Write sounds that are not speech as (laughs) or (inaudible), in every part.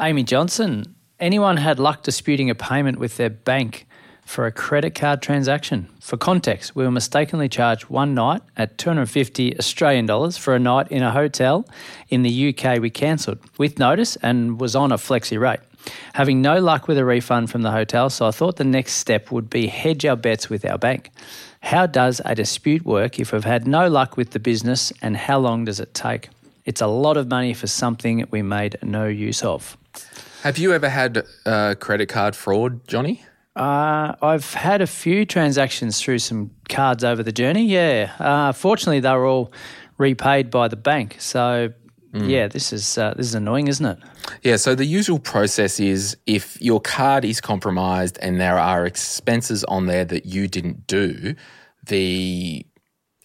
Amy Johnson, anyone had luck disputing a payment with their bank for a credit card transaction? For context, we were mistakenly charged one night at 250 Australian dollars for a night in a hotel in the UK we cancelled with notice and was on a flexi rate. Having no luck with a refund from the hotel, so I thought the next step would be hedge our bets with our bank. How does a dispute work if we've had no luck with the business and how long does it take? It's a lot of money for something we made no use of. Have you ever had uh, credit card fraud, Johnny? Uh, I've had a few transactions through some cards over the journey. Yeah, uh, fortunately they were all repaid by the bank. So yeah, this is uh, this is annoying, isn't it? Yeah, so the usual process is if your card is compromised and there are expenses on there that you didn't do, the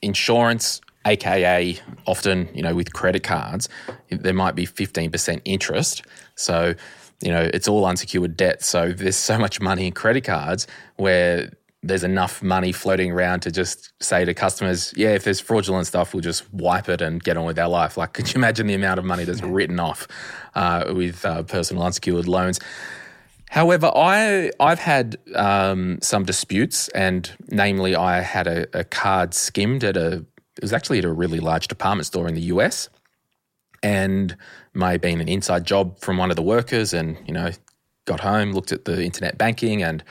insurance, aka often, you know, with credit cards, there might be 15% interest. So, you know, it's all unsecured debt. So there's so much money in credit cards where there's enough money floating around to just say to customers, yeah, if there's fraudulent stuff, we'll just wipe it and get on with our life. Like, could you imagine the amount of money that's written off uh, with uh, personal unsecured loans? However, I I've had um, some disputes, and namely, I had a, a card skimmed at a it was actually at a really large department store in the US, and may have been an inside job from one of the workers, and you know, got home, looked at the internet banking, and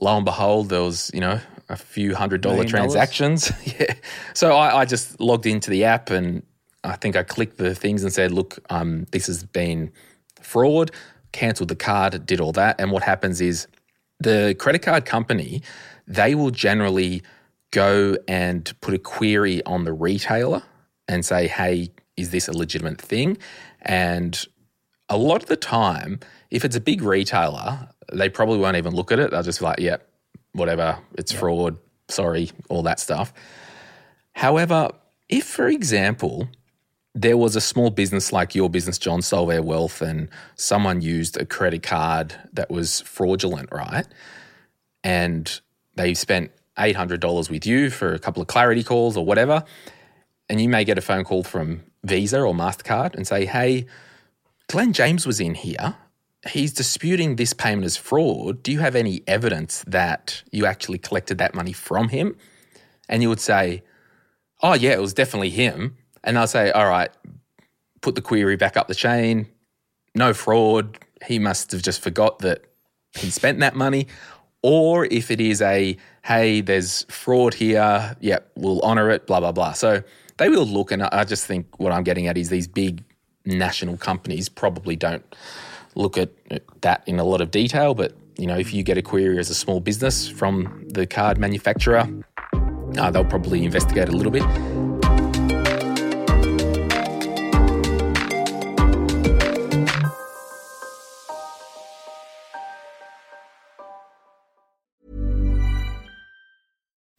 lo and behold, there was you know a few hundred dollar transactions. (laughs) yeah, so I, I just logged into the app, and I think I clicked the things and said, "Look, um, this has been fraud." Cancelled the card, did all that, and what happens is the credit card company they will generally go and put a query on the retailer and say, "Hey, is this a legitimate thing?" And a lot of the time, if it's a big retailer, they probably won't even look at it. They'll just be like, "Yeah, whatever, it's fraud. Sorry, all that stuff." However, if, for example, there was a small business like your business, John Solvay Wealth, and someone used a credit card that was fraudulent, right? And they spent $800 with you for a couple of clarity calls or whatever. And you may get a phone call from Visa or MasterCard and say, hey, Glen James was in here. He's disputing this payment as fraud. Do you have any evidence that you actually collected that money from him? And you would say, oh, yeah, it was definitely him. And they'll say, all right, put the query back up the chain. No fraud. He must have just forgot that he spent that money. Or if it is a, hey, there's fraud here, yep, we'll honor it, blah, blah, blah. So they will look, and I just think what I'm getting at is these big national companies probably don't look at that in a lot of detail. But, you know, if you get a query as a small business from the card manufacturer, uh, they'll probably investigate a little bit.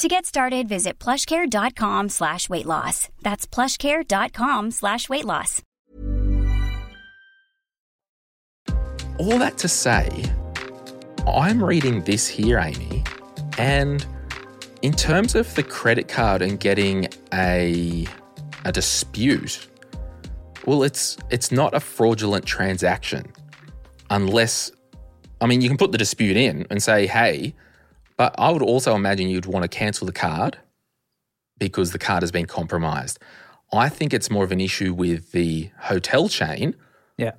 To get started, visit plushcare.com slash weight loss. That's plushcare.com slash weight loss. All that to say, I'm reading this here, Amy, and in terms of the credit card and getting a a dispute, well, it's it's not a fraudulent transaction unless, I mean, you can put the dispute in and say, hey, but I would also imagine you'd want to cancel the card because the card has been compromised. I think it's more of an issue with the hotel chain Yeah.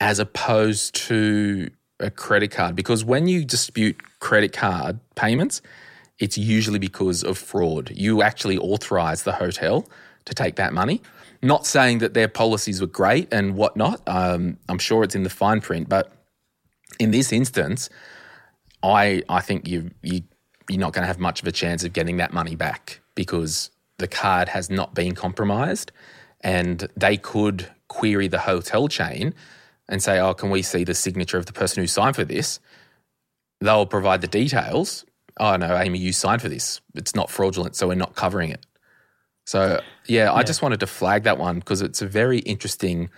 as opposed to a credit card because when you dispute credit card payments, it's usually because of fraud. You actually authorize the hotel to take that money. Not saying that their policies were great and whatnot. Um, I'm sure it's in the fine print, but in this instance, I I think you you you're not going to have much of a chance of getting that money back because the card has not been compromised, and they could query the hotel chain and say, "Oh, can we see the signature of the person who signed for this?" They'll provide the details, oh no, Amy, you signed for this. It's not fraudulent, so we're not covering it. So yeah, I just wanted to flag that one because it's a very interesting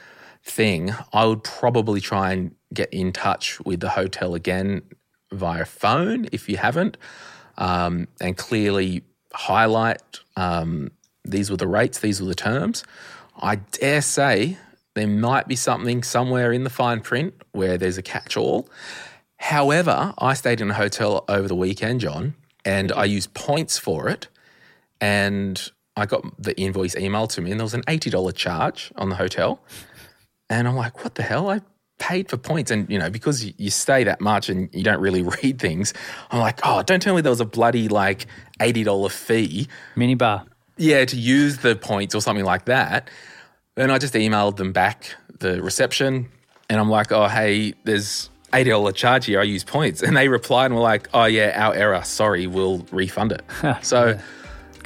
thing. I would probably try and get in touch with the hotel again via phone if you haven't, um, and clearly highlight um, these were the rates, these were the terms. I dare say there might be something somewhere in the fine print where there's a catch all. However, I stayed in a hotel over the weekend, John, and I used points for it. And I got the invoice emailed to me, and there was an $80 charge on the hotel. And I'm like, what the hell? I paid for points. And, you know, because you stay that much and you don't really (laughs) read things, I'm like, oh, don't tell me there was a bloody like $80 fee. Minibar. Yeah, to use the points or something like that. And I just emailed them back, the reception, and I'm like, oh, hey, there's $80 charge here. I use points. And they replied and were like, oh, yeah, our error. Sorry, we'll refund it. (laughs) so, yeah,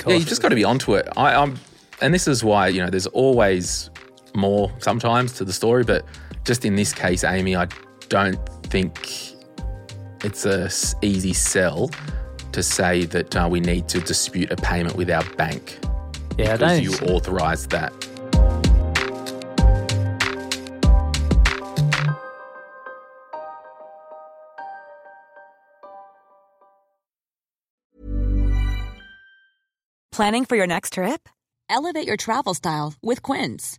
yeah you've just got to be onto it. I, I'm, and this is why, you know, there's always more sometimes to the story, but just in this case, Amy, I don't think it's a easy sell to say that uh, we need to dispute a payment with our bank. Yeah, because you so. authorised that. Planning for your next trip? Elevate your travel style with Quince.